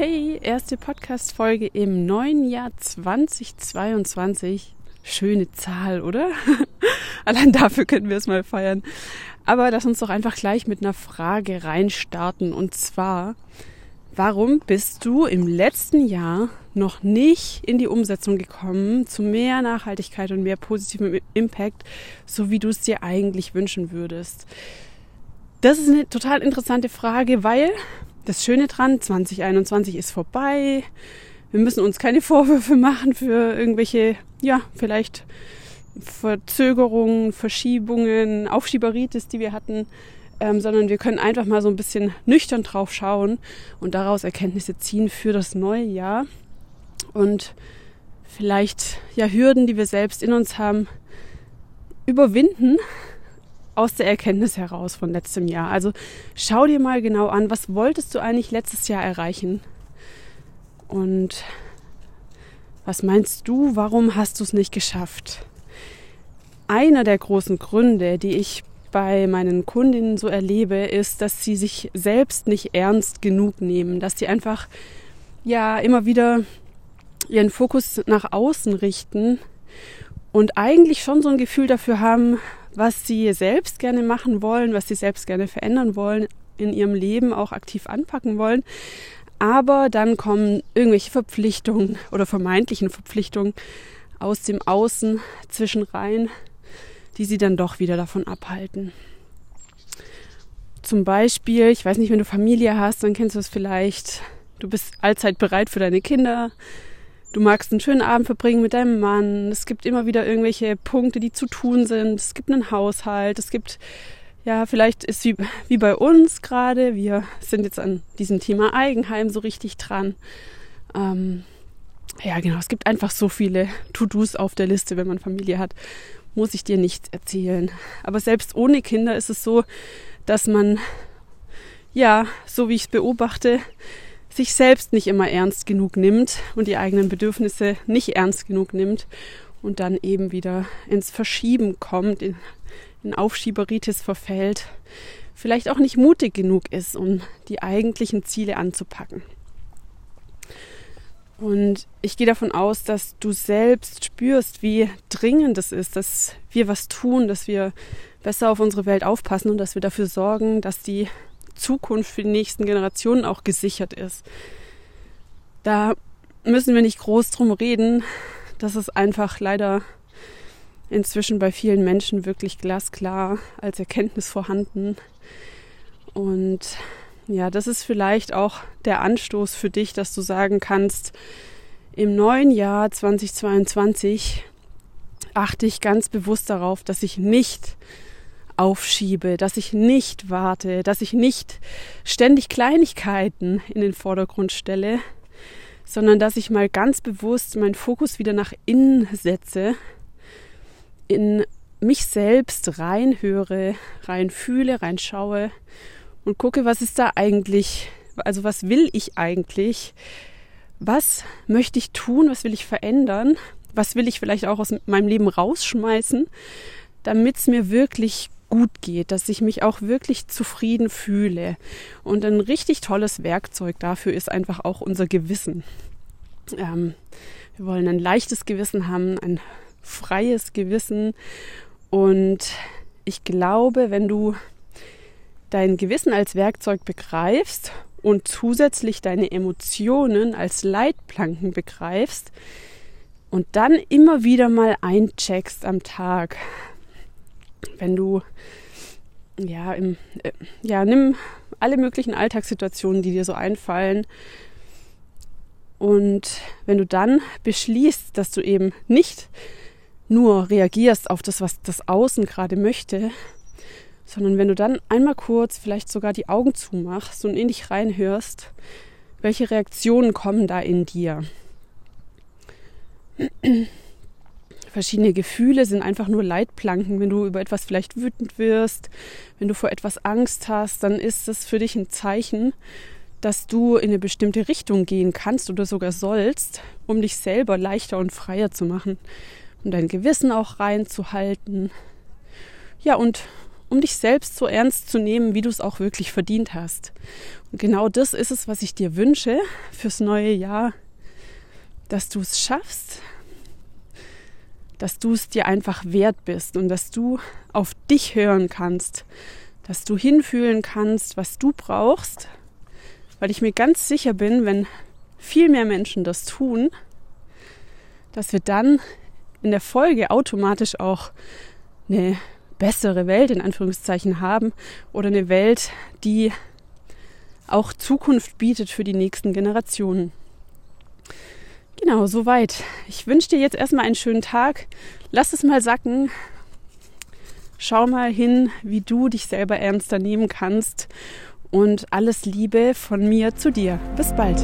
hey, erste Podcast-Folge im neuen Jahr 2022. Schöne Zahl, oder? Allein dafür können wir es mal feiern. Aber lass uns doch einfach gleich mit einer Frage reinstarten. Und zwar, warum bist du im letzten Jahr noch nicht in die Umsetzung gekommen zu mehr Nachhaltigkeit und mehr positivem Impact, so wie du es dir eigentlich wünschen würdest? Das ist eine total interessante Frage, weil das Schöne dran, 2021 ist vorbei. Wir müssen uns keine Vorwürfe machen für irgendwelche, ja, vielleicht Verzögerungen, Verschiebungen, Aufschieberitis, die wir hatten, ähm, sondern wir können einfach mal so ein bisschen nüchtern drauf schauen und daraus Erkenntnisse ziehen für das neue Jahr und vielleicht ja Hürden, die wir selbst in uns haben, überwinden aus der Erkenntnis heraus von letztem Jahr. Also schau dir mal genau an, was wolltest du eigentlich letztes Jahr erreichen? Und was meinst du, warum hast du es nicht geschafft? Einer der großen Gründe, die ich bei meinen Kundinnen so erlebe, ist, dass sie sich selbst nicht ernst genug nehmen, dass sie einfach ja immer wieder ihren Fokus nach außen richten und eigentlich schon so ein Gefühl dafür haben, was sie selbst gerne machen wollen, was sie selbst gerne verändern wollen, in ihrem Leben auch aktiv anpacken wollen. Aber dann kommen irgendwelche Verpflichtungen oder vermeintlichen Verpflichtungen aus dem Außen zwischen rein, die sie dann doch wieder davon abhalten. Zum Beispiel, ich weiß nicht, wenn du Familie hast, dann kennst du es vielleicht, du bist allzeit bereit für deine Kinder, Du magst einen schönen Abend verbringen mit deinem Mann. Es gibt immer wieder irgendwelche Punkte, die zu tun sind. Es gibt einen Haushalt. Es gibt, ja, vielleicht ist wie, wie bei uns gerade. Wir sind jetzt an diesem Thema Eigenheim so richtig dran. Ähm, ja, genau. Es gibt einfach so viele To-Dos auf der Liste, wenn man Familie hat. Muss ich dir nichts erzählen. Aber selbst ohne Kinder ist es so, dass man, ja, so wie ich es beobachte, sich selbst nicht immer ernst genug nimmt und die eigenen Bedürfnisse nicht ernst genug nimmt und dann eben wieder ins Verschieben kommt, in, in Aufschieberitis verfällt, vielleicht auch nicht mutig genug ist, um die eigentlichen Ziele anzupacken. Und ich gehe davon aus, dass du selbst spürst, wie dringend es ist, dass wir was tun, dass wir besser auf unsere Welt aufpassen und dass wir dafür sorgen, dass die Zukunft für die nächsten Generationen auch gesichert ist. Da müssen wir nicht groß drum reden. Das ist einfach leider inzwischen bei vielen Menschen wirklich glasklar als Erkenntnis vorhanden. Und ja, das ist vielleicht auch der Anstoß für dich, dass du sagen kannst, im neuen Jahr 2022 achte ich ganz bewusst darauf, dass ich nicht aufschiebe, dass ich nicht warte, dass ich nicht ständig Kleinigkeiten in den Vordergrund stelle, sondern dass ich mal ganz bewusst meinen Fokus wieder nach innen setze, in mich selbst reinhöre, reinfühle, reinschaue und gucke, was ist da eigentlich, also was will ich eigentlich, was möchte ich tun, was will ich verändern, was will ich vielleicht auch aus meinem Leben rausschmeißen, damit es mir wirklich gut geht, dass ich mich auch wirklich zufrieden fühle. Und ein richtig tolles Werkzeug dafür ist einfach auch unser Gewissen. Ähm, wir wollen ein leichtes Gewissen haben, ein freies Gewissen. Und ich glaube, wenn du dein Gewissen als Werkzeug begreifst und zusätzlich deine Emotionen als Leitplanken begreifst und dann immer wieder mal eincheckst am Tag, wenn du ja, im, äh, ja, nimm alle möglichen Alltagssituationen, die dir so einfallen. Und wenn du dann beschließt, dass du eben nicht nur reagierst auf das, was das Außen gerade möchte, sondern wenn du dann einmal kurz vielleicht sogar die Augen zumachst und in dich reinhörst, welche Reaktionen kommen da in dir? Verschiedene Gefühle sind einfach nur Leitplanken. Wenn du über etwas vielleicht wütend wirst, wenn du vor etwas Angst hast, dann ist es für dich ein Zeichen, dass du in eine bestimmte Richtung gehen kannst oder sogar sollst, um dich selber leichter und freier zu machen, um dein Gewissen auch reinzuhalten. Ja, und um dich selbst so ernst zu nehmen, wie du es auch wirklich verdient hast. Und genau das ist es, was ich dir wünsche fürs neue Jahr, dass du es schaffst, dass du es dir einfach wert bist und dass du auf dich hören kannst, dass du hinfühlen kannst, was du brauchst, weil ich mir ganz sicher bin, wenn viel mehr Menschen das tun, dass wir dann in der Folge automatisch auch eine bessere Welt in Anführungszeichen haben oder eine Welt, die auch Zukunft bietet für die nächsten Generationen. Genau, soweit. Ich wünsche dir jetzt erstmal einen schönen Tag. Lass es mal sacken. Schau mal hin, wie du dich selber ernster nehmen kannst. Und alles Liebe von mir zu dir. Bis bald.